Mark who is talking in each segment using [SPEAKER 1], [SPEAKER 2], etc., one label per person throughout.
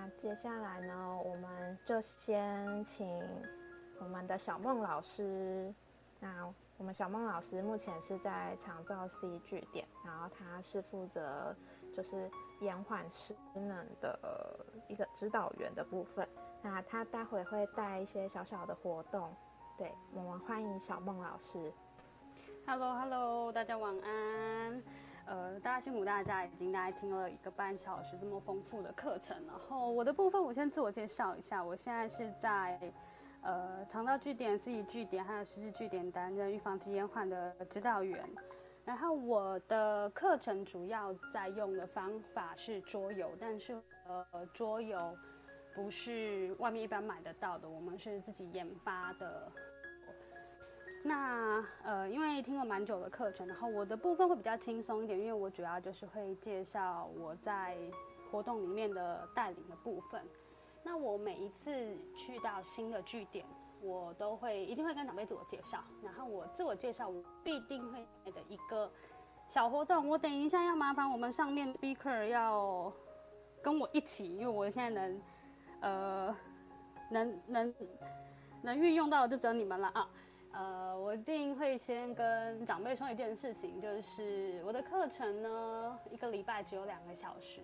[SPEAKER 1] 那接下来呢，我们就先请我们的小梦老师。那我们小梦老师目前是在长照 C 据点，然后他是负责就是延缓失能的一个指导员的部分。那他待会会带一些小小的活动，对我们欢迎小梦老师。
[SPEAKER 2] Hello，Hello，大家晚安。呃，大家辛苦大家，已经大概听了一个半小时这么丰富的课程。然后我的部分，我先自我介绍一下，我现在是在呃肠道据点、自己据点还有实施据点担任预防及延缓的指导员。然后我的课程主要在用的方法是桌游，但是呃桌游。不是外面一般买得到的，我们是自己研发的。那呃，因为听了蛮久的课程，然后我的部分会比较轻松一点，因为我主要就是会介绍我在活动里面的带领的部分。那我每一次去到新的据点，我都会一定会跟长辈自我介绍，然后我自我介绍我必定会的一个小活动。我等一下要麻烦我们上面 speaker 要跟我一起，因为我现在能。呃，能能能运用到的就只有你们了啊！呃，我一定会先跟长辈说一件事情，就是我的课程呢，一个礼拜只有两个小时，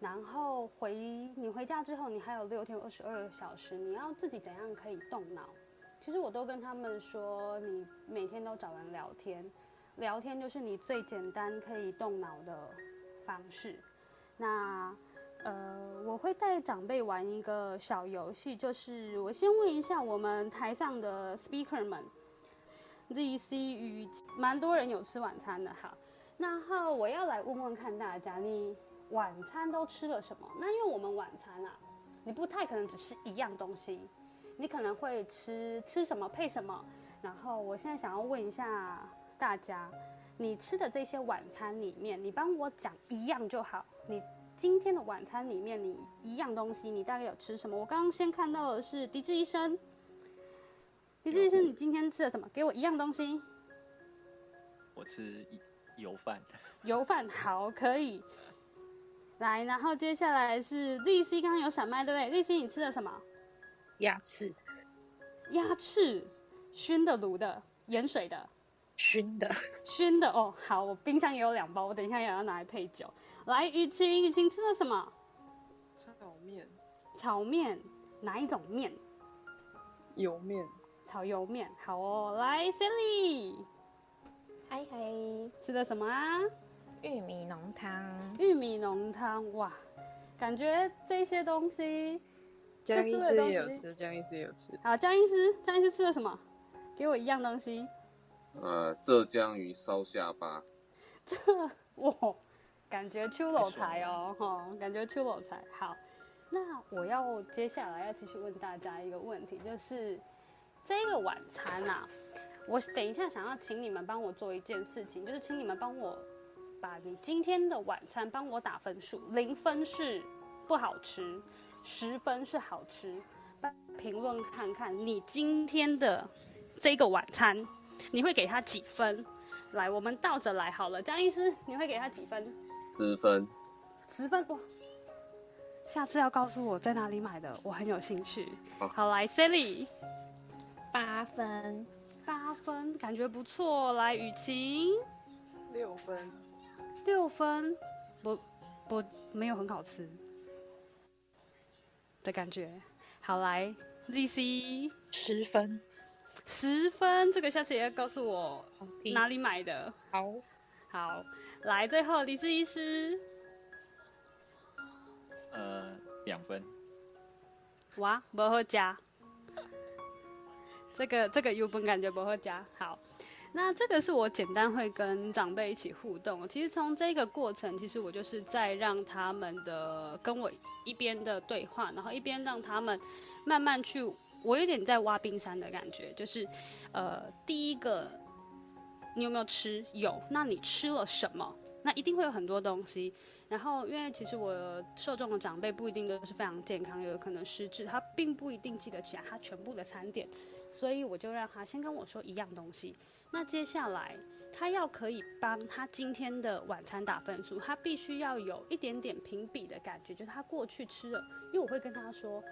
[SPEAKER 2] 然后回你回家之后，你还有六天二十二个小时，你要自己怎样可以动脑？其实我都跟他们说，你每天都找人聊天，聊天就是你最简单可以动脑的方式。那。呃，我会带长辈玩一个小游戏，就是我先问一下我们台上的 speaker 们，Z C 与蛮多人有吃晚餐的哈，然后我要来问问看大家，你晚餐都吃了什么？那因为我们晚餐啊，你不太可能只吃一样东西，你可能会吃吃什么配什么。然后我现在想要问一下大家，你吃的这些晚餐里面，你帮我讲一样就好，你。今天的晚餐里面，你一样东西，你大概有吃什么？我刚刚先看到的是狄志医生。狄志医生，你今天吃了什么？给我一样东西。
[SPEAKER 3] 我吃油饭。
[SPEAKER 2] 油饭好，可以。来，然后接下来是丽 C，刚刚有闪麦对不对？丽 C，你吃了什么？
[SPEAKER 4] 鸭翅。
[SPEAKER 2] 鸭翅，熏的、卤的、盐水的。
[SPEAKER 4] 熏的。
[SPEAKER 2] 熏的哦，好，我冰箱也有两包，我等一下也要拿来配酒。来，雨晴，雨晴吃了什么？
[SPEAKER 5] 炒面。
[SPEAKER 2] 炒面，哪一种面？
[SPEAKER 5] 油面。
[SPEAKER 2] 炒油面，好哦。来，Sally，
[SPEAKER 1] 嗨嗨，
[SPEAKER 2] 吃的什么啊？
[SPEAKER 1] 玉米浓汤。
[SPEAKER 2] 玉米浓汤，哇，感觉这些东西，
[SPEAKER 5] 江医师也有吃，江医师也有吃。
[SPEAKER 2] 好，江医师，江医师吃的什么？给我一样东西。
[SPEAKER 6] 呃，浙江鱼烧下巴。
[SPEAKER 2] 这，哇。感觉出老财哦，哈，感觉出老财。好，那我要接下来要继续问大家一个问题，就是这个晚餐啊，我等一下想要请你们帮我做一件事情，就是请你们帮我把你今天的晚餐帮我打分数，零分是不好吃，十分是好吃。评论看看你今天的这个晚餐，你会给他几分？来，我们倒着来好了，江医师，你会给他几分？
[SPEAKER 6] 十分，
[SPEAKER 2] 十分哇！下次要告诉我在哪里买的，我很有兴趣。好，来，Sally，
[SPEAKER 1] 八分，
[SPEAKER 2] 八分，感觉不错。来，雨晴，
[SPEAKER 5] 六分，
[SPEAKER 2] 六分，不不，没有很好吃的感觉。好，来，Lizzy，
[SPEAKER 4] 十分，
[SPEAKER 2] 十分，这个下次也要告诉我哪里买的。
[SPEAKER 4] 好。
[SPEAKER 2] 好，来最后李志医师，
[SPEAKER 3] 呃，两分。
[SPEAKER 2] 哇，不好加，这个这个有本感觉不会加。好，那这个是我简单会跟长辈一起互动。其实从这个过程，其实我就是在让他们的跟我一边的对话，然后一边让他们慢慢去，我有点在挖冰山的感觉，就是呃，第一个。你有没有吃？有。那你吃了什么？那一定会有很多东西。然后，因为其实我受众的长辈不一定都是非常健康，有可能失智，他并不一定记得起来他全部的餐点，所以我就让他先跟我说一样东西。那接下来他要可以帮他今天的晚餐打分数，他必须要有一点点评比的感觉，就是他过去吃了，因为我会跟他说，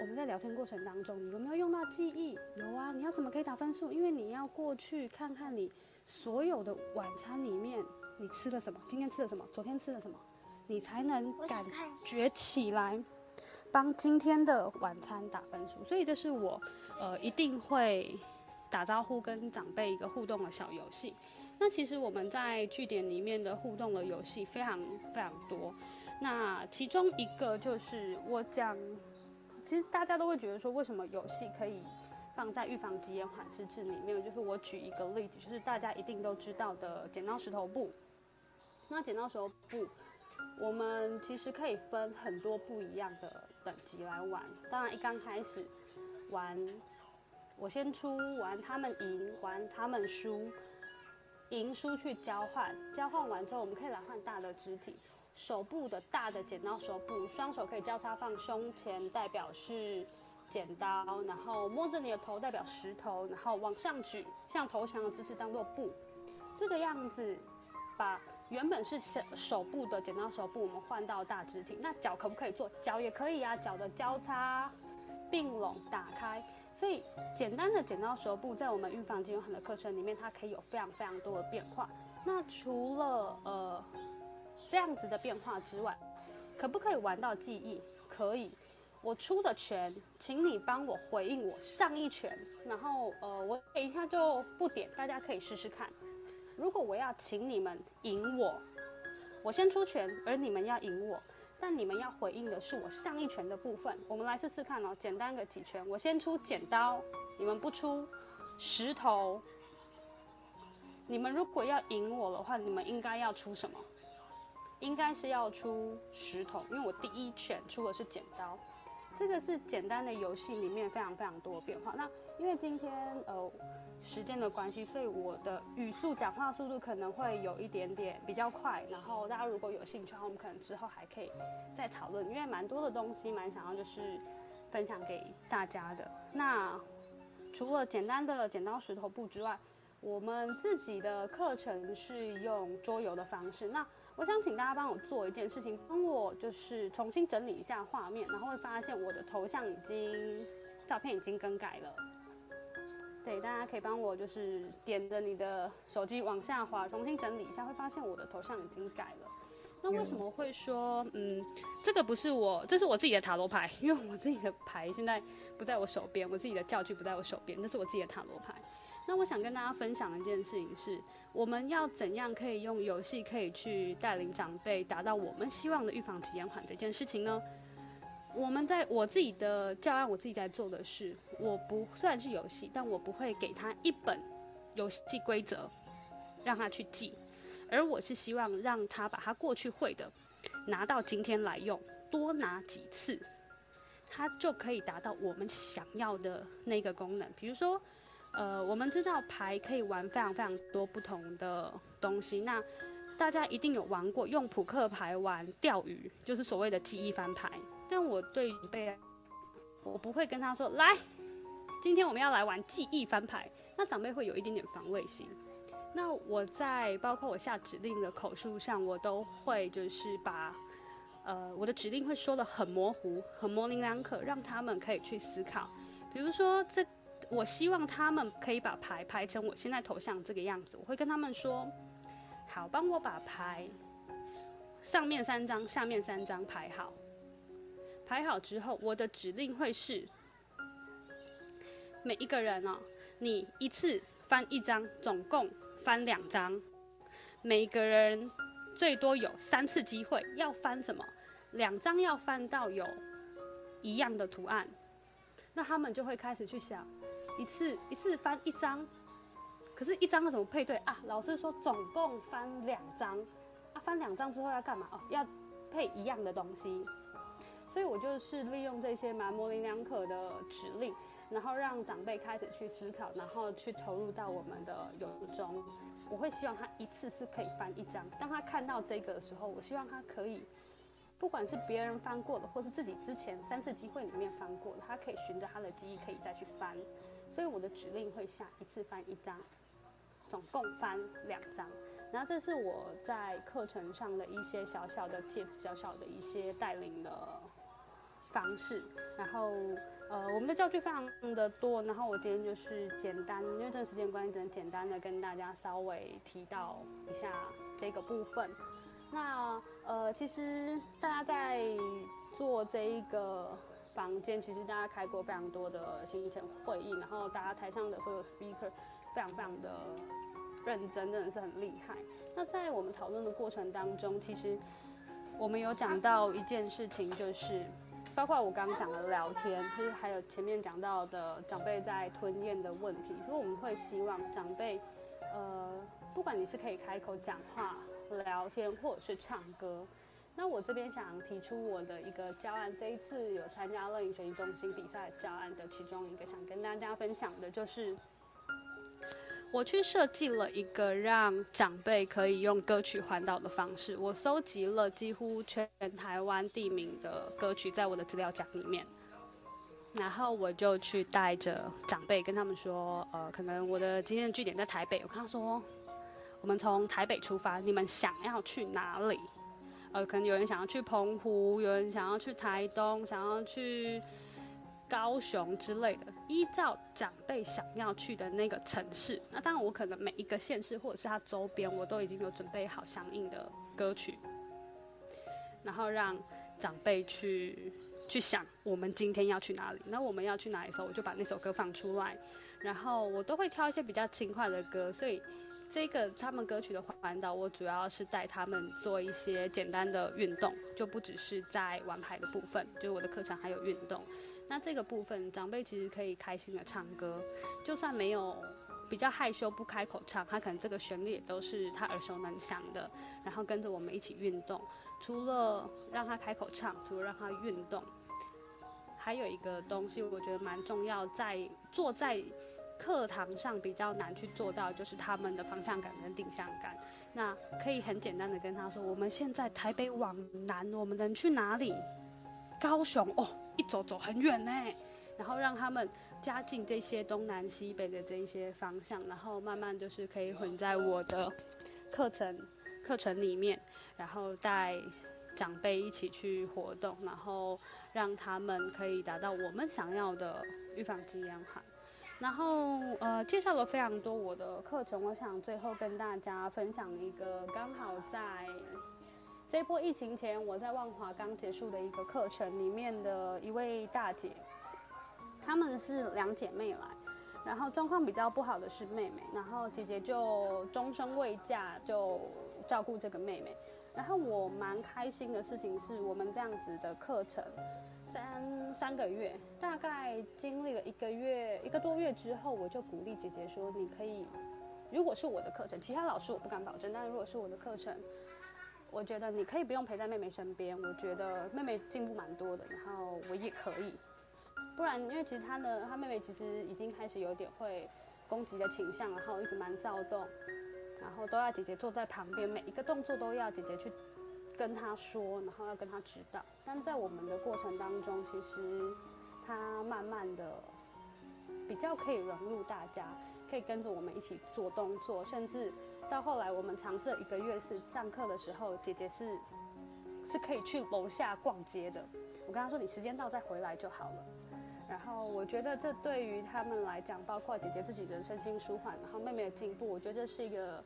[SPEAKER 2] 我们在聊天过程当中，你有没有用到记忆？有啊，你要怎么可以打分数？因为你要过去看看你所有的晚餐里面你吃了什么，今天吃了什么，昨天吃了什么，你才能感觉起来。帮今天的晚餐打分数，所以这是我呃一定会打招呼跟长辈一个互动的小游戏。那其实我们在据点里面的互动的游戏非常非常多。那其中一个就是我讲，其实大家都会觉得说，为什么游戏可以放在预防急眼缓释制里面？就是我举一个例子，就是大家一定都知道的剪刀石头布。那剪刀石头布。我们其实可以分很多不一样的等级来玩。当然，一刚开始玩，我先出，玩他们赢，玩他们输，赢输去交换。交换完之后，我们可以来换大的肢体。手部的大的剪刀手部，双手可以交叉放胸前，代表是剪刀。然后摸着你的头，代表石头。然后往上举，像投降的姿势，当做布。这个样子，把。原本是手手部的剪刀手部，我们换到大肢体。那脚可不可以做？脚也可以啊，脚的交叉、并拢、打开。所以简单的剪刀手部在我们预防肌肉很的课程里面，它可以有非常非常多的变化。那除了呃这样子的变化之外，可不可以玩到记忆？可以。我出的拳，请你帮我回应我上一拳。然后呃，我等一下就不点，大家可以试试看。如果我要请你们赢我，我先出拳，而你们要赢我，但你们要回应的是我上一拳的部分。我们来试试看哦，简单的几拳，我先出剪刀，你们不出石头。你们如果要赢我的话，你们应该要出什么？应该是要出石头，因为我第一拳出的是剪刀。这个是简单的游戏里面非常非常多变化。那因为今天呃。时间的关系，所以我的语速、讲话速度可能会有一点点比较快。然后大家如果有兴趣的话，我们可能之后还可以再讨论，因为蛮多的东西，蛮想要就是分享给大家的。那除了简单的剪刀石头布之外，我们自己的课程是用桌游的方式。那我想请大家帮我做一件事情，帮我就是重新整理一下画面，然后会发现我的头像已经照片已经更改了。对，大家可以帮我就是点着你的手机往下滑，重新整理一下，会发现我的头像已经改了。那为什么会说，嗯，这个不是我，这是我自己的塔罗牌，因为我自己的牌现在不在我手边，我自己的教具不在我手边，这是我自己的塔罗牌。那我想跟大家分享一件事情是，我们要怎样可以用游戏可以去带领长辈达到我们希望的预防及延缓这件事情呢？我们在我自己的教案，我自己在做的是，我不虽然是游戏，但我不会给他一本游戏规则让他去记，而我是希望让他把他过去会的拿到今天来用，多拿几次，他就可以达到我们想要的那个功能。比如说，呃，我们知道牌可以玩非常非常多不同的东西，那大家一定有玩过用扑克牌玩钓鱼，就是所谓的记忆翻牌。但我对被，我不会跟他说来，今天我们要来玩记忆翻牌。那长辈会有一点点防卫心。那我在包括我下指令的口述上，我都会就是把，呃，我的指令会说的很模糊，很模棱两可，让他们可以去思考。比如说，这我希望他们可以把牌排成我现在头像这个样子。我会跟他们说，好，帮我把牌上面三张，下面三张排好。排好之后，我的指令会是：每一个人哦，你一次翻一张，总共翻两张。每个人最多有三次机会，要翻什么？两张要翻到有一样的图案。那他们就会开始去想：一次一次翻一张，可是，一张要怎么配对啊？老师说总共翻两张，啊，翻两张之后要干嘛？哦，要配一样的东西。所以我就是利用这些蛮模棱两可的指令，然后让长辈开始去思考，然后去投入到我们的游中。我会希望他一次是可以翻一张。当他看到这个的时候，我希望他可以，不管是别人翻过的，或是自己之前三次机会里面翻过的，他可以循着他的记忆可以再去翻。所以我的指令会下一次翻一张。总共翻两张。然后这是我在课程上的一些小小的 tips，小小的一些带领的方式。然后呃，我们的教具非常的多，然后我今天就是简单，因为这个时间关系，只能简单的跟大家稍微提到一下这个部分。那呃，其实大家在做这一个房间，其实大家开过非常多的行程会议，然后大家台上的所有 speaker 非常非常的认真，真的是很厉害。那在我们讨论的过程当中，其实我们有讲到一件事情，就是包括我刚刚讲的聊天，就是还有前面讲到的长辈在吞咽的问题，所以我们会希望长辈，呃，不管你是可以开口讲话。聊天或者是唱歌，那我这边想提出我的一个教案，这一次有参加乐影学习中心比赛教案的其中一个，想跟大家分享的就是，我去设计了一个让长辈可以用歌曲环岛的方式。我搜集了几乎全台湾地名的歌曲，在我的资料夹里面，然后我就去带着长辈跟他们说，呃，可能我的今天的据点在台北，我跟他说。我们从台北出发，你们想要去哪里？呃，可能有人想要去澎湖，有人想要去台东，想要去高雄之类的。依照长辈想要去的那个城市，那当然我可能每一个县市或者是它周边，我都已经有准备好相应的歌曲，然后让长辈去去想我们今天要去哪里。那我们要去哪里的时候，我就把那首歌放出来，然后我都会挑一些比较轻快的歌，所以。这个他们歌曲的环岛，我主要是带他们做一些简单的运动，就不只是在玩牌的部分，就是我的课程还有运动。那这个部分，长辈其实可以开心的唱歌，就算没有比较害羞不开口唱，他可能这个旋律也都是他耳熟能详的，然后跟着我们一起运动。除了让他开口唱，除了让他运动，还有一个东西我觉得蛮重要，在坐在。课堂上比较难去做到，就是他们的方向感跟定向感。那可以很简单的跟他说，我们现在台北往南，我们能去哪里？高雄哦，一走走很远呢。然后让他们加进这些东南西北的这一些方向，然后慢慢就是可以混在我的课程课程里面，然后带长辈一起去活动，然后让他们可以达到我们想要的预防肌炎好。然后呃，介绍了非常多我的课程，我想最后跟大家分享一个刚好在这波疫情前，我在万华刚结束的一个课程里面的一位大姐，她们是两姐妹来，然后状况比较不好的是妹妹，然后姐姐就终身未嫁，就照顾这个妹妹。然后我蛮开心的事情是我们这样子的课程。三三个月，大概经历了一个月一个多月之后，我就鼓励姐姐说：“你可以，如果是我的课程，其他老师我不敢保证，但是如果是我的课程，我觉得你可以不用陪在妹妹身边。我觉得妹妹进步蛮多的，然后我也可以。不然，因为其实她的她妹妹其实已经开始有点会攻击的倾向，然后一直蛮躁动，然后都要姐姐坐在旁边，每一个动作都要姐姐去。”跟他说，然后要跟他指导。但在我们的过程当中，其实他慢慢的比较可以融入大家，可以跟着我们一起做动作，甚至到后来我们尝试了一个月是上课的时候，姐姐是是可以去楼下逛街的。我跟他说，你时间到再回来就好了。然后我觉得这对于他们来讲，包括姐姐自己的身心舒缓，然后妹妹的进步，我觉得这是一个。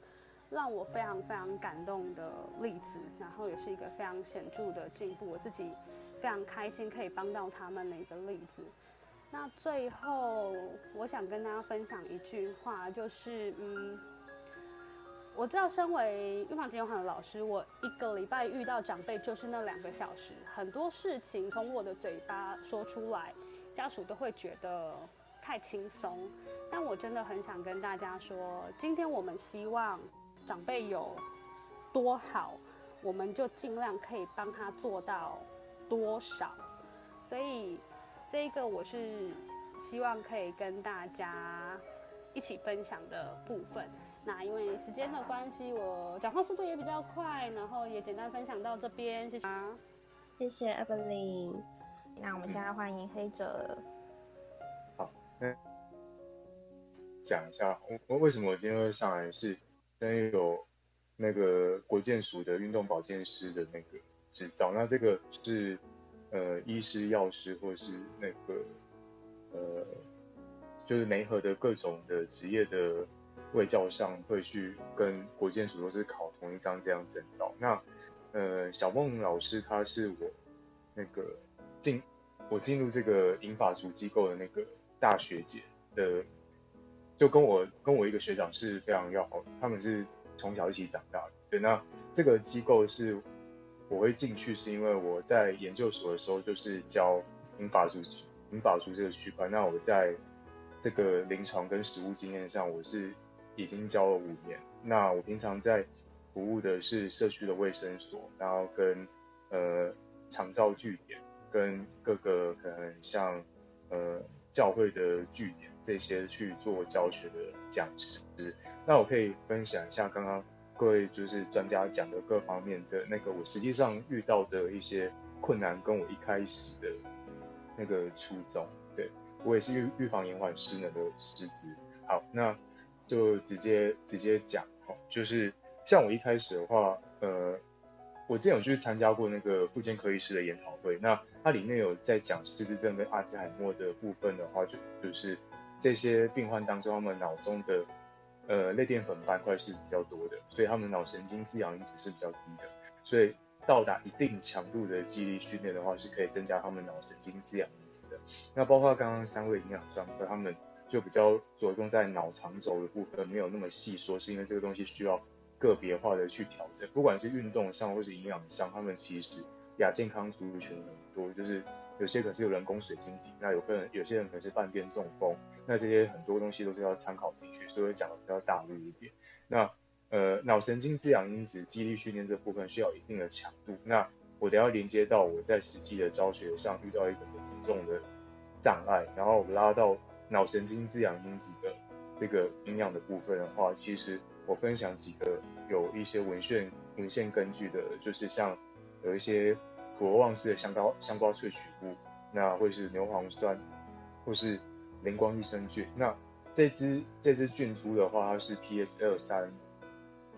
[SPEAKER 2] 让我非常非常感动的例子，然后也是一个非常显著的进步，我自己非常开心可以帮到他们的一个例子。那最后我想跟大家分享一句话，就是嗯，我知道身为预防金融行的老师，我一个礼拜遇到长辈就是那两个小时，很多事情从我的嘴巴说出来，家属都会觉得太轻松，但我真的很想跟大家说，今天我们希望。长辈有多好，我们就尽量可以帮他做到多少。所以，这一个我是希望可以跟大家一起分享的部分。那因为时间的关系，我讲话速度也比较快，然后也简单分享到这边。谢谢，
[SPEAKER 7] 谢谢 Evelyn。
[SPEAKER 1] 那我们现在欢迎黑者。
[SPEAKER 8] 好，嗯。讲一下，我我为什么我今天会上来是，因为有那个国健署的运动保健师的那个执照，那这个是呃医师、药师或是那个呃就是媒合的各种的职业的卫教上会去跟国健署都是考同一张这样证照。那呃小梦老师他是我那个进我进入这个银法族机构的那个大学姐的。就跟我跟我一个学长是非常要好的，他们是从小一起长大的。对，那这个机构是我会进去，是因为我在研究所的时候就是教英法族英法族这个区块。那我在这个临床跟实务经验上，我是已经教了五年。那我平常在服务的是社区的卫生所，然后跟呃长照据点，跟各个可能像呃教会的据点。这些去做教学的讲师，那我可以分享一下刚刚各位就是专家讲的各方面的那个我实际上遇到的一些困难，跟我一开始的那个初衷。对我也是预预防延缓失能的师资。好，那就直接直接讲哦，就是像我一开始的话，呃，我之前有去参加过那个妇健科医师的研讨会，那它里面有在讲失智症跟阿兹海默的部分的话，就就是。这些病患当中，他们脑中的呃类淀粉斑块是比较多的，所以他们脑神经滋养因子是比较低的。所以到达一定强度的记忆力训练的话，是可以增加他们脑神经滋养因子的。那包括刚刚三位营养专科，他们就比较着重在脑肠轴的部分，没有那么细说，是因为这个东西需要个别化的去调整。不管是运动上或是营养上，他们其实亚健康族群很多，就是。有些可是有人工水晶体，那有个人有些人可能是半边中风，那这些很多东西都是要参考进去，所以讲的比较大路一点。那呃脑神经滋养因子、肌力训练这部分需要一定的强度。那我等下连接到我在实际的教学上遇到一个很严重的障碍，然后我拉到脑神经滋养因子的这个营养的部分的话，其实我分享几个有一些文献文献根据的，就是像有一些。普罗旺斯的香膏香瓜萃取物，那会是牛磺酸，或是灵光益生菌。那这支这支菌株的话，它是 PS 二三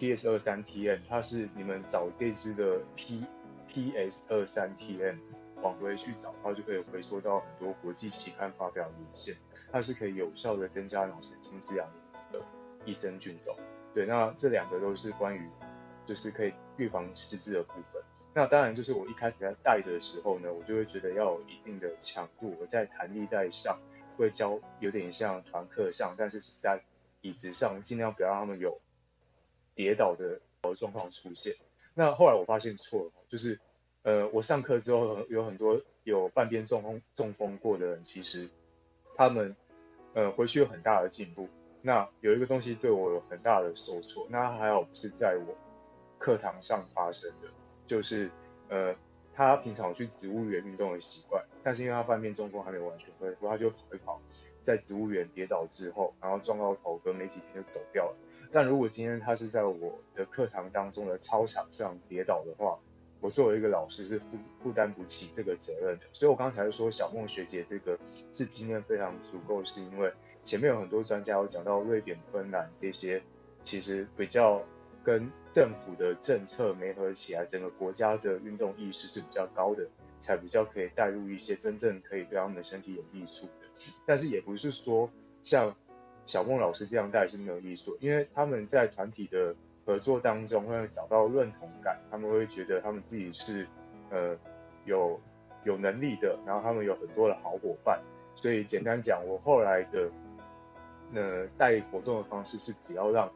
[SPEAKER 8] PS 二三 TN，它是你们找这支的 P PS 二三 TN 往回去找，它就可以回溯到很多国际期刊发表文献。它是可以有效的增加脑神经滋养因子的益生菌种。对，那这两个都是关于就是可以预防失智的部分。那当然，就是我一开始在带的时候呢，我就会觉得要有一定的强度。我在弹力带上会教有点像团课上，但是是在椅子上，尽量不要让他们有跌倒的状况出现。那后来我发现错了，就是呃，我上课之后有很多有半边中风中风过的人，其实他们呃回去有很大的进步。那有一个东西对我有很大的受挫，那还好不是在我课堂上发生的。就是呃，他平常去植物园运动的习惯，但是因为他半边中风还没有完全恢复，他就跑一跑，在植物园跌倒之后，然后撞到头，隔没几天就走掉了。但如果今天他是在我的课堂当中的操场上跌倒的话，我作为一个老师是负负担不起这个责任的。所以我刚才说小梦学姐这个是经验非常足够，是因为前面有很多专家有讲到瑞典、芬兰这些，其实比较。跟政府的政策没合起来，整个国家的运动意识是比较高的，才比较可以带入一些真正可以对他们的身体有益处的。但是也不是说像小梦老师这样带是没有益处，因为他们在团体的合作当中会找到认同感，他们会觉得他们自己是呃有有能力的，然后他们有很多的好伙伴。所以简单讲，我后来的呃带活动的方式是只要让。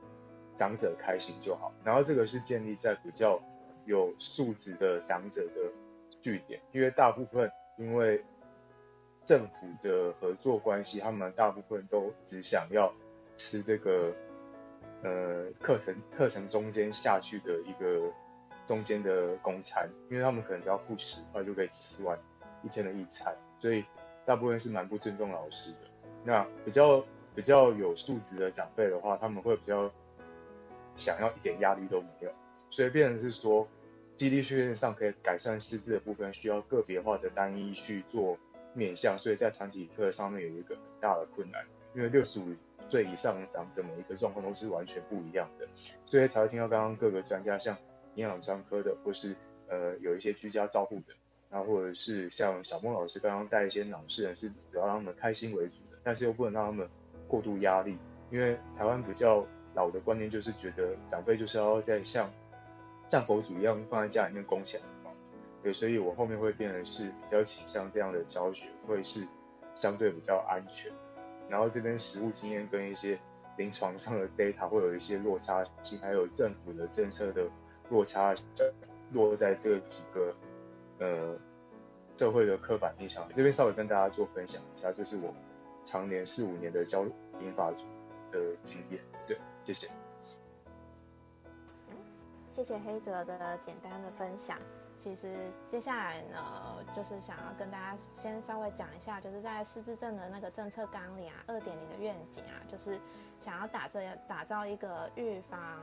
[SPEAKER 8] 长者开心就好，然后这个是建立在比较有素质的长者的据点，因为大部分因为政府的合作关系，他们大部分都只想要吃这个呃课程课程中间下去的一个中间的公餐，因为他们可能只要付十块就可以吃完一天的一餐，所以大部分是蛮不尊重老师的。那比较比较有素质的长辈的话，他们会比较。想要一点压力都没有，所以变成是说，基地训练上可以改善师资的部分，需要个别化的单一去做面向，所以在团体课上面有一个很大的困难，因为六十五岁以上长者每一个状况都是完全不一样的，所以才会听到刚刚各个专家，像营养专科的，或是呃有一些居家照护的，然后或者是像小孟老师刚刚带一些脑事人，是主要让他们开心为主的，但是又不能让他们过度压力，因为台湾比较老的观念就是觉得长辈就是要在像像佛祖一样放在家里面供起来。对，所以我后面会变成是比较倾向这样的教学，会是相对比较安全。然后这边实物经验跟一些临床上的 data 会有一些落差性，还有政府的政策的落差，落在这几个呃社会的刻板印象。这边稍微跟大家做分享一下，这是我常年四五年的教民法组的经验。对，谢谢。
[SPEAKER 1] 谢谢黑泽的简单的分享。其实接下来呢，就是想要跟大家先稍微讲一下，就是在失智症的那个政策纲领啊，二点零的愿景啊，就是想要打造打造一个预防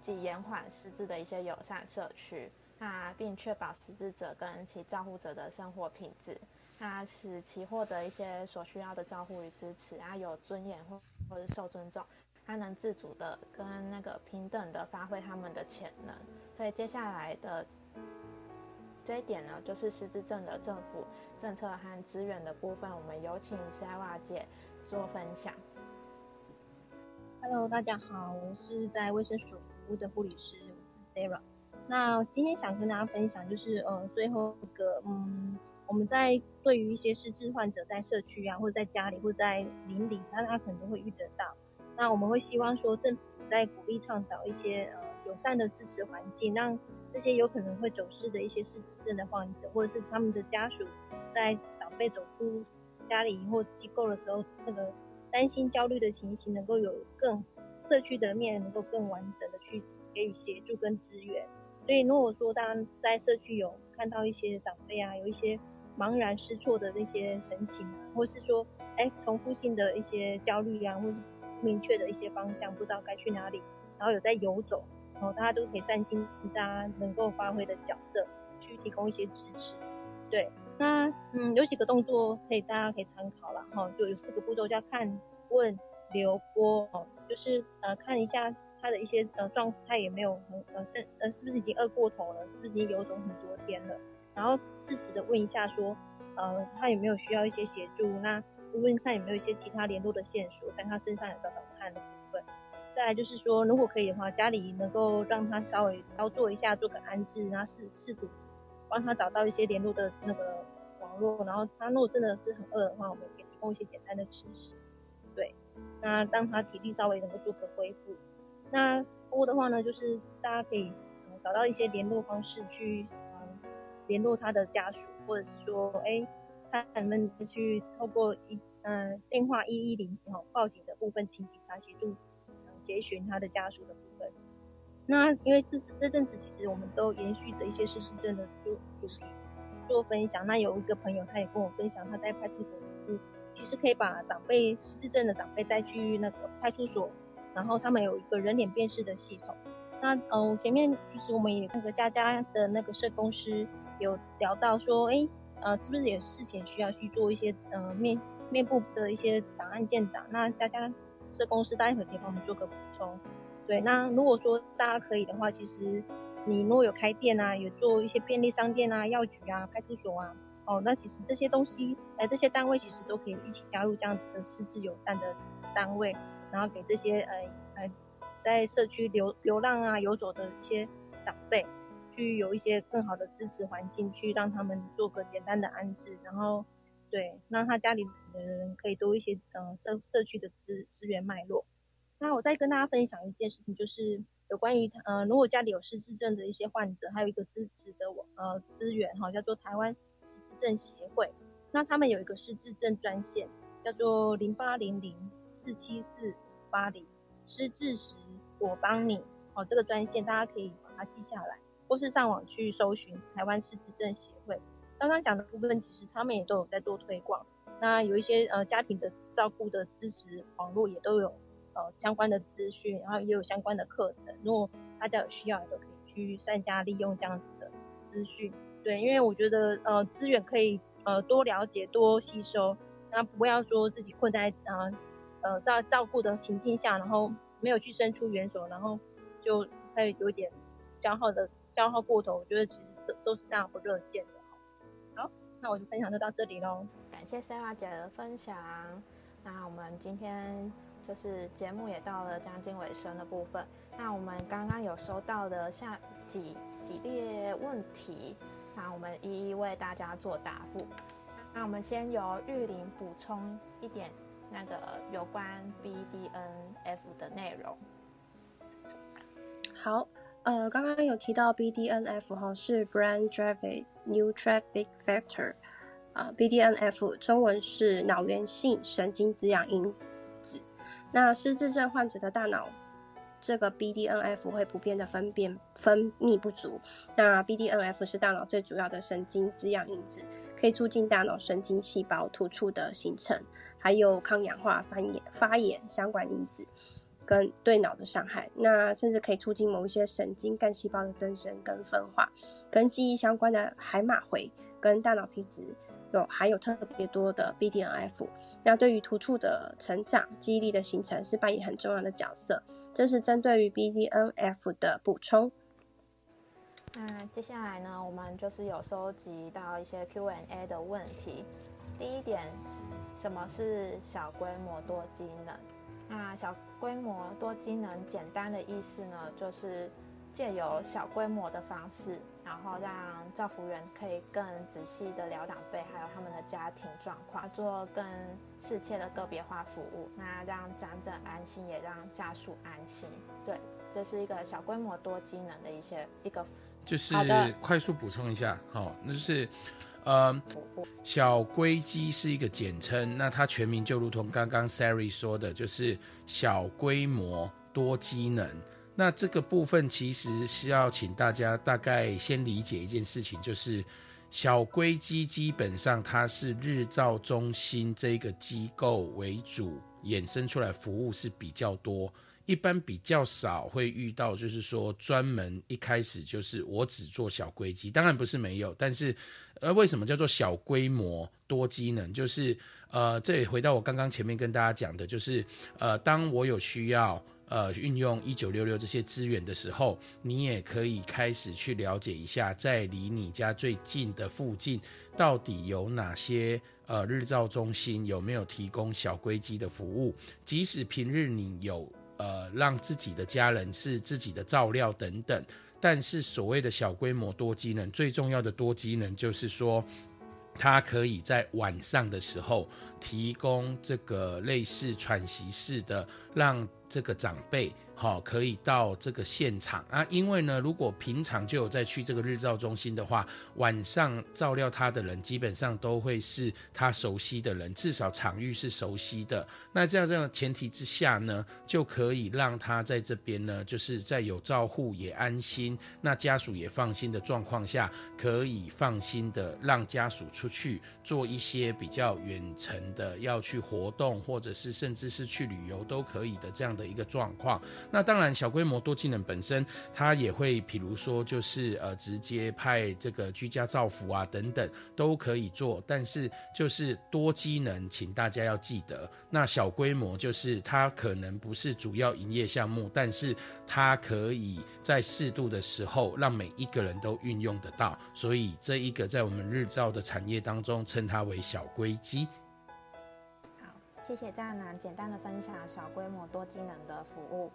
[SPEAKER 1] 及延缓失智的一些友善社区，那并确保失智者跟其照护者的生活品质，他使其获得一些所需要的照顾与支持啊，有尊严或或者受尊重，他能自主的跟那个平等的发挥他们的潜能。所以接下来的。这一点呢，就是失智症的政府政策和资源的部分。我们有请 Sara 姐做分享。
[SPEAKER 9] Hello，大家好，我是在卫生署服务的护理师，我是 Sara。那今天想跟大家分享，就是呃，最后一个，嗯，我们在对于一些失智患者在社区啊，或者在家里，或者在邻里，那他可能会遇得到。那我们会希望说，政府在鼓励倡导一些呃友善的支持环境，让这些有可能会走失的一些失智症的患者，或者是他们的家属，在长辈走出家里或机构的时候，那个担心、焦虑的情形，能够有更社区的面，能够更完整的去给予协助跟支援。所以，如果说大家在社区有看到一些长辈啊，有一些茫然失措的那些神情，或是说，哎，重复性的一些焦虑啊，或是不明确的一些方向，不知道该去哪里，然后有在游走。然后大家都可以善尽大家能够发挥的角色，去提供一些支持。对，那嗯有几个动作可以大家可以参考了哈，就有四个步骤，叫看、问、留、播哦，就是呃看一下他的一些呃状态有没有很呃是呃是不是已经饿过头了，是不是已经游走很多天了，然后适时的问一下说呃他有没有需要一些协助，那问看有没有一些其他联络的线索，在他身上有找找看的部分。再来就是说，如果可以的话，家里能够让他稍微稍作一下，做个安置，然后试试图帮他找到一些联络的那个网络，然后他如果真的是很饿的话，我们也提供一些简单的吃食，对，那让他体力稍微能够做个恢复。那不过的话呢，就是大家可以找到一些联络方式去联络他的家属，或者是说，哎，看能不能去透过一嗯电话一一零哈报警的部分，请警察协助。协寻他的家属的部分。那因为这这阵子其实我们都延续着一些失智症的主主题做分享。那有一个朋友他也跟我分享，他在派出所，其实可以把长辈失智症的长辈带去那个派出所，然后他们有一个人脸辨识的系统。那嗯，前面其实我们也那个佳佳的那个社工师有聊到说，哎，呃，是不是有事前需要去做一些呃面面部的一些档案建档？那佳佳。这公司待会可以帮我们做个补充。对，那如果说大家可以的话，其实你如果有开店啊，有做一些便利商店啊、药局啊、派出所啊，哦，那其实这些东西，哎，这些单位其实都可以一起加入这样子的失智友善的单位，然后给这些呃呃在社区流流浪啊、游走的一些长辈，去有一些更好的支持环境，去让他们做个简单的安置，然后。对，让他家里的人可以多一些，呃，社社区的资资源脉络。那我再跟大家分享一件事情，就是有关于他，呃，如果家里有失智症的一些患者，还有一个支持的我，呃，资源哈，叫做台湾失智症协会。那他们有一个失智症专线，叫做零八零零四七四八零，失智时我帮你。哦，这个专线大家可以把它记下来，或是上网去搜寻台湾失智症协会。刚刚讲的部分，其实他们也都有在做推广。那有一些呃家庭的照顾的支持网络也都有呃相关的资讯，然后也有相关的课程。如果大家有需要，也都可以去善加利用这样子的资讯。对，因为我觉得呃资源可以呃多了解多吸收，那不要说自己困在呃呃照照顾的情境下，然后没有去伸出援手，然后就会有点消耗的消耗过头，我觉得其实都都是大家不乐见的。好，那我就分享就到这里喽。
[SPEAKER 1] 感谢 Sarah 姐的分享。那我们今天就是节目也到了将近尾声的部分。那我们刚刚有收到的下几几列问题，那我们一一为大家做答复。那我们先由玉林补充一点那个有关 BDNF 的内容。
[SPEAKER 7] 好，呃，刚刚有提到 BDNF 哈是 Brain Driven New Traffic Factor，啊、，BDNF 中文是脑源性神经滋养因子。那失智症患者的大脑这个 BDNF 会普遍的分辨分泌不足。那 BDNF 是大脑最主要的神经滋养因子，可以促进大脑神经细胞突触的形成，还有抗氧化、发炎、发炎相关因子。跟对脑的伤害，那甚至可以促进某一些神经干细胞的增生跟分化，跟记忆相关的海马回跟大脑皮质有含有特别多的 BDNF，那对于突触的成长、记忆力的形成是扮演很重要的角色。这是针对于 BDNF 的补充。
[SPEAKER 1] 那接下来呢，我们就是有收集到一些 Q&A 的问题。第一点，什么是小规模多机能？那小规模多机能简单的意思呢，就是借由小规模的方式，然后让照服员可以更仔细的聊长辈还有他们的家庭状况，做更适切的个别化服务，那让长者安心，也让家属安心。对，这是一个小规模多机能的一些一个。
[SPEAKER 10] 就是快速补充一下，好、哦，那就是。呃，小龟机是一个简称，那它全名就如同刚刚 Sari 说的，就是小规模多机能。那这个部分其实是要请大家大概先理解一件事情，就是小龟机基本上它是日照中心这个机构为主衍生出来服务是比较多。一般比较少会遇到，就是说专门一开始就是我只做小规机，当然不是没有，但是呃，为什么叫做小规模多机能？就是呃，这也回到我刚刚前面跟大家讲的，就是呃，当我有需要呃运用一九六六这些资源的时候，你也可以开始去了解一下，在离你家最近的附近到底有哪些呃日照中心有没有提供小规机的服务，即使平日你有。呃，让自己的家人是自己的照料等等，但是所谓的小规模多机能，最重要的多机能就是说，它可以在晚上的时候提供这个类似喘息式的，让这个长辈好、可以到这个现场啊。因为呢，如果平常就有在去这个日照中心的话，晚上照料他的人基本上都会是他熟悉的人，至少场域是熟悉的。那这样这样前提之下呢，就可以让他在这边呢，就是在有照护也安心，那家属也放心的状况下，可以放心的让家属出去做一些比较远程的要去活动，或者是甚至是去旅游都可以的这样的一个状况。那当然，小规模多技能本身它也会，比如说就是呃直接派这个居家照服啊等等都可以做，但是就是多机能，请大家要记得，那小规模就是它可能不是主要营业项目，但是它可以在适度的时候让每一个人都运用得到，所以这一个在我们日照的产业当中称它为小规机。
[SPEAKER 1] 谢谢渣男简单的分享小规模多机能的服务。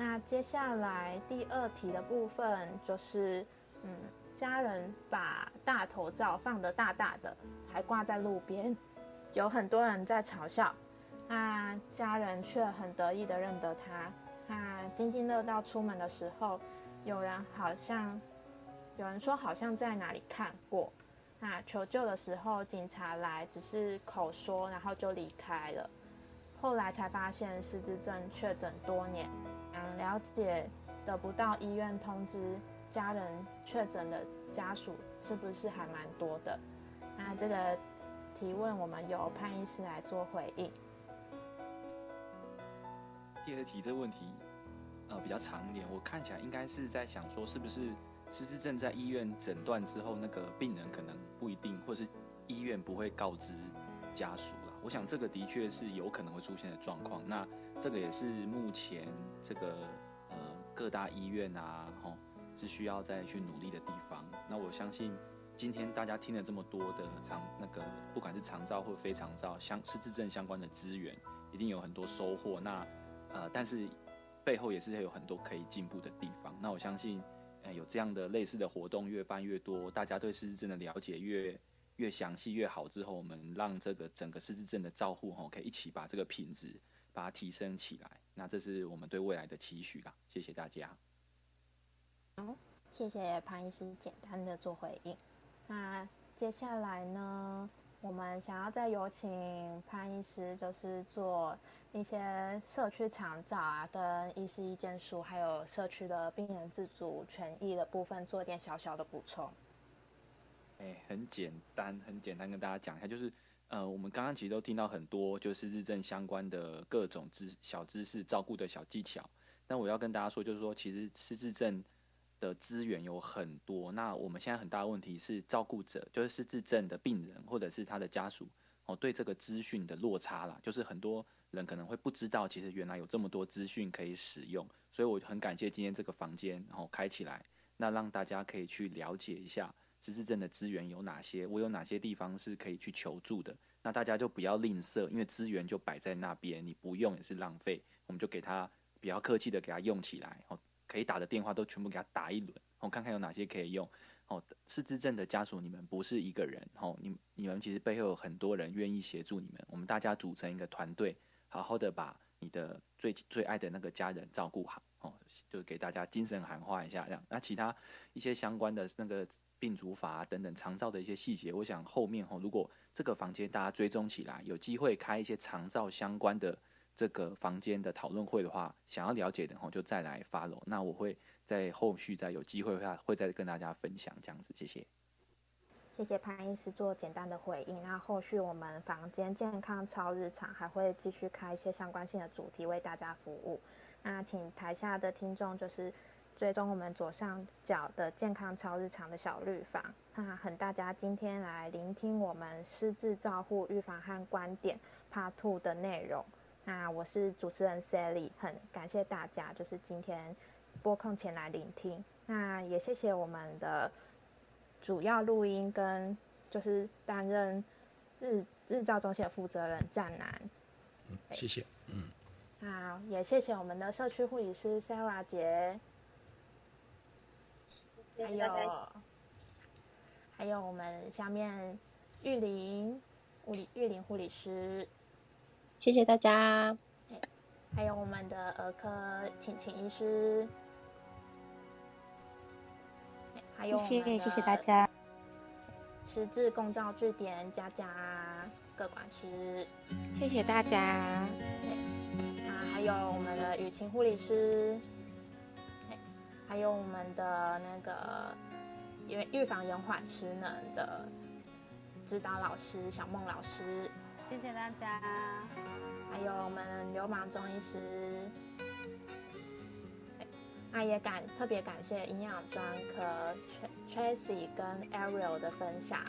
[SPEAKER 1] 那接下来第二题的部分就是，嗯，家人把大头照放得大大的，还挂在路边，有很多人在嘲笑，那家人却很得意的认得他。那津津乐道出门的时候，有人好像，有人说好像在哪里看过。那求救的时候，警察来只是口说，然后就离开了。后来才发现失智症确诊多年，嗯，了解得不到医院通知，家人确诊的家属是不是还蛮多的？那这个提问我们由潘医师来做回应。
[SPEAKER 3] 第二题这个问题，呃，比较长一点，我看起来应该是在想说，是不是失智症在医院诊断之后，那个病人可能不一定，或是医院不会告知家属啦。我想这个的确是有可能会出现的状况。那这个也是目前这个呃各大医院啊，吼是需要再去努力的地方。那我相信今天大家听了这么多的长那个不管是长照或非长照相失智症相关的资源，一定有很多收获。那呃，但是背后也是有很多可以进步的地方。那我相信，呃，有这样的类似的活动越办越多，大家对失智症的了解越越详细越好之后，我们让这个整个失智症的照护吼，可以一起把这个品质把它提升起来。那这是我们对未来的期许啦。谢谢大家。
[SPEAKER 1] 好，谢谢潘医师简单的做回应。那接下来呢，我们想要再有请潘医师，就是做一些社区长照啊，跟医师意见书，还有社区的病人自主权益的部分，做一点小小的补充。
[SPEAKER 3] 很简单，很简单，跟大家讲一下，就是呃，我们刚刚其实都听到很多，就是失智症相关的各种知小知识、照顾的小技巧。那我要跟大家说，就是说，其实失智症的资源有很多。那我们现在很大的问题是，照顾者就是失智症的病人或者是他的家属哦，对这个资讯的落差啦，就是很多人可能会不知道，其实原来有这么多资讯可以使用。所以我很感谢今天这个房间，然后开起来，那让大家可以去了解一下失智症的资源有哪些，我有哪些地方是可以去求助的。那大家就不要吝啬，因为资源就摆在那边，你不用也是浪费，我们就给他比较客气的给他用起来哦。可以打的电话都全部给他打一轮，我看看有哪些可以用。哦，失智症的家属，你们不是一个人，哦，你你们其实背后有很多人愿意协助你们。我们大家组成一个团队，好好的把你的最最爱的那个家人照顾好。哦，就给大家精神喊话一下，这样。那其他一些相关的那个病主法等等长照的一些细节，我想后面哦，如果这个房间大家追踪起来，有机会开一些长照相关的。这个房间的讨论会的话，想要了解的话就再来发 w 那我会在后续再有机会的话，会再跟大家分享这样子。谢谢。
[SPEAKER 1] 谢谢潘医师做简单的回应。那后续我们房间健康超日常还会继续开一些相关性的主题为大家服务。那请台下的听众就是追踪我们左上角的健康超日常的小绿房。那很大家今天来聆听我们失智照护预防和观点 Part Two 的内容。那我是主持人 Sally，很感谢大家，就是今天拨空前来聆听。那也谢谢我们的主要录音跟就是担任日日照中心的负责人战南。
[SPEAKER 10] 嗯，谢谢。嗯。
[SPEAKER 1] 好，也谢谢我们的社区护理师 Sarah 姐，还有还有我们下面玉林护理玉林护理师。
[SPEAKER 7] 谢谢大家，
[SPEAKER 1] 还有我们的儿科请请医师，还有
[SPEAKER 11] 谢谢谢谢大家，
[SPEAKER 1] 十字共照据点佳佳各管师，
[SPEAKER 12] 谢谢大家，啊
[SPEAKER 1] 还有我们的雨晴护理师，还有我们的那个预预防延缓失能的指导老师小梦老师。
[SPEAKER 2] 谢谢大家，
[SPEAKER 1] 还有我们流氓中医师，那也感特别感谢营养专科 Tracy 跟 Ariel 的分享，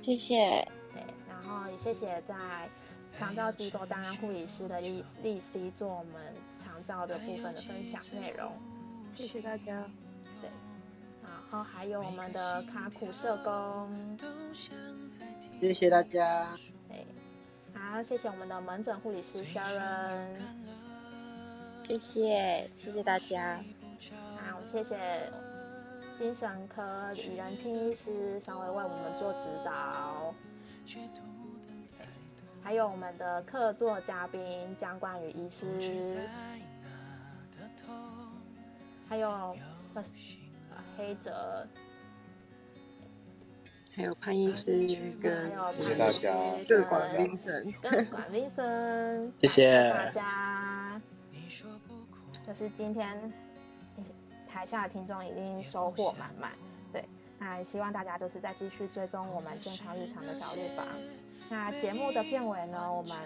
[SPEAKER 7] 谢谢。
[SPEAKER 1] 对，然后也谢谢在长照机构担任护理师的丽丽 C 做我们长照的部分的分享内容，
[SPEAKER 5] 谢谢大家。
[SPEAKER 1] 对，然后还有我们的卡苦社工，
[SPEAKER 13] 谢谢大家。
[SPEAKER 1] 对好，谢谢我们的门诊护理师 Sharon，
[SPEAKER 12] 谢谢，谢谢大家。
[SPEAKER 1] 好，谢谢精神科李仁清医师稍微为我们做指导，还有我们的客座嘉宾江冠宇医师，还有黑泽。
[SPEAKER 5] 还有潘医师跟
[SPEAKER 8] 谢谢大家，
[SPEAKER 5] 各管医生，
[SPEAKER 1] 各管医生，
[SPEAKER 13] 谢谢
[SPEAKER 1] 大家。就是今天台下的听众已经收获满满，对，那希望大家就是再继续追踪我们健康日常的小绿房。那节目的片尾呢，我们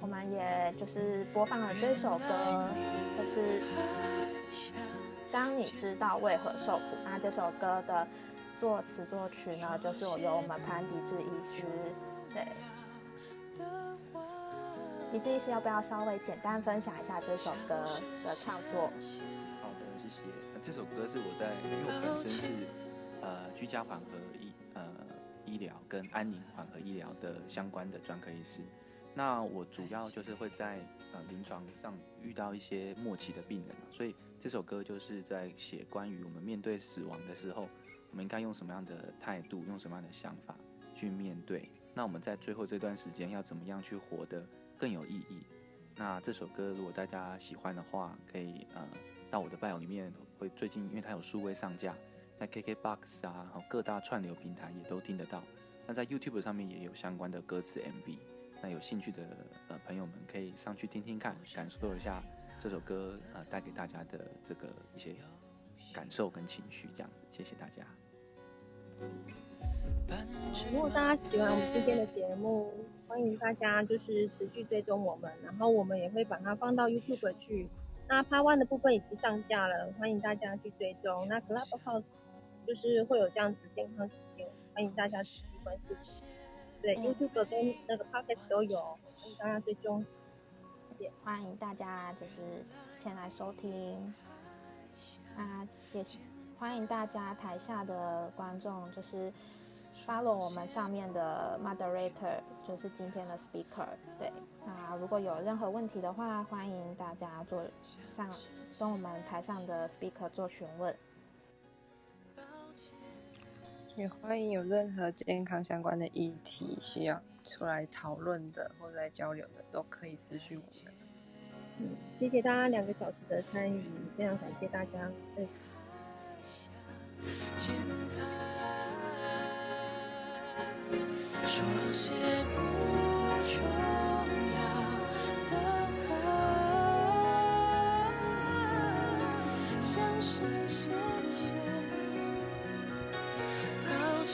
[SPEAKER 1] 我们也就是播放了这首歌，就是当你知道为何受苦。那这首歌的。作词作曲呢，就是我由我们潘迪智医师，对，李志医师要不要稍微简单分享一下这首歌的创作？
[SPEAKER 3] 好的，谢谢。这首歌是我在，因为我本身是呃居家缓和医呃医疗跟安宁缓和医疗的相关的专科医师。那我主要就是会在呃临床上遇到一些末期的病人，所以这首歌就是在写关于我们面对死亡的时候，我们应该用什么样的态度，用什么样的想法去面对。那我们在最后这段时间要怎么样去活得更有意义？那这首歌如果大家喜欢的话，可以呃到我的 bio 里面，会最近因为它有数位上架，在 KKBOX 啊，然后各大串流平台也都听得到。那在 YouTube 上面也有相关的歌词 MV。那有兴趣的呃朋友们可以上去听听看，感受一下这首歌呃带给大家的这个一些感受跟情绪，这样子，谢谢大家。
[SPEAKER 9] 如果大家喜欢我们今天的节目，欢迎大家就是持续追踪我们，然后我们也会把它放到 YouTube 去。那 Part One 的部分已经上架了，欢迎大家去追踪。那 Clubhouse 就是会有这样子健康时间欢迎大家持续关注。对，YouTube 跟那个 Podcast 都有，欢迎大家追踪。
[SPEAKER 1] 也欢迎大家就是前来收听。啊，也是欢迎大家台下的观众就是 follow 我们上面的 Moderator，就是今天的 Speaker。对，那如果有任何问题的话，欢迎大家做上跟我们台上的 Speaker 做询问。
[SPEAKER 5] 也欢迎有任何健康相关的议题需要出来讨论的或者来交流的，都可以私讯我们。
[SPEAKER 9] 嗯，谢谢大家两个小时的参与，非常感谢大家。对。说些不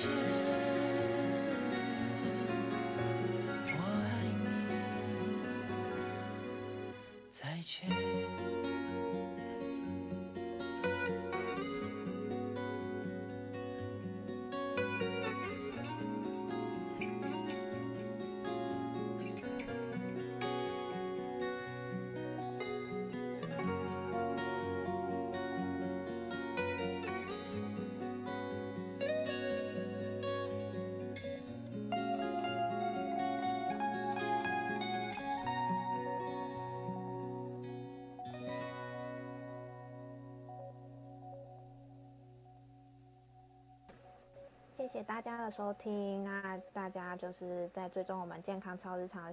[SPEAKER 9] 我
[SPEAKER 1] 谢谢大家的收听，那大家就是在追踪我们健康超日常的小。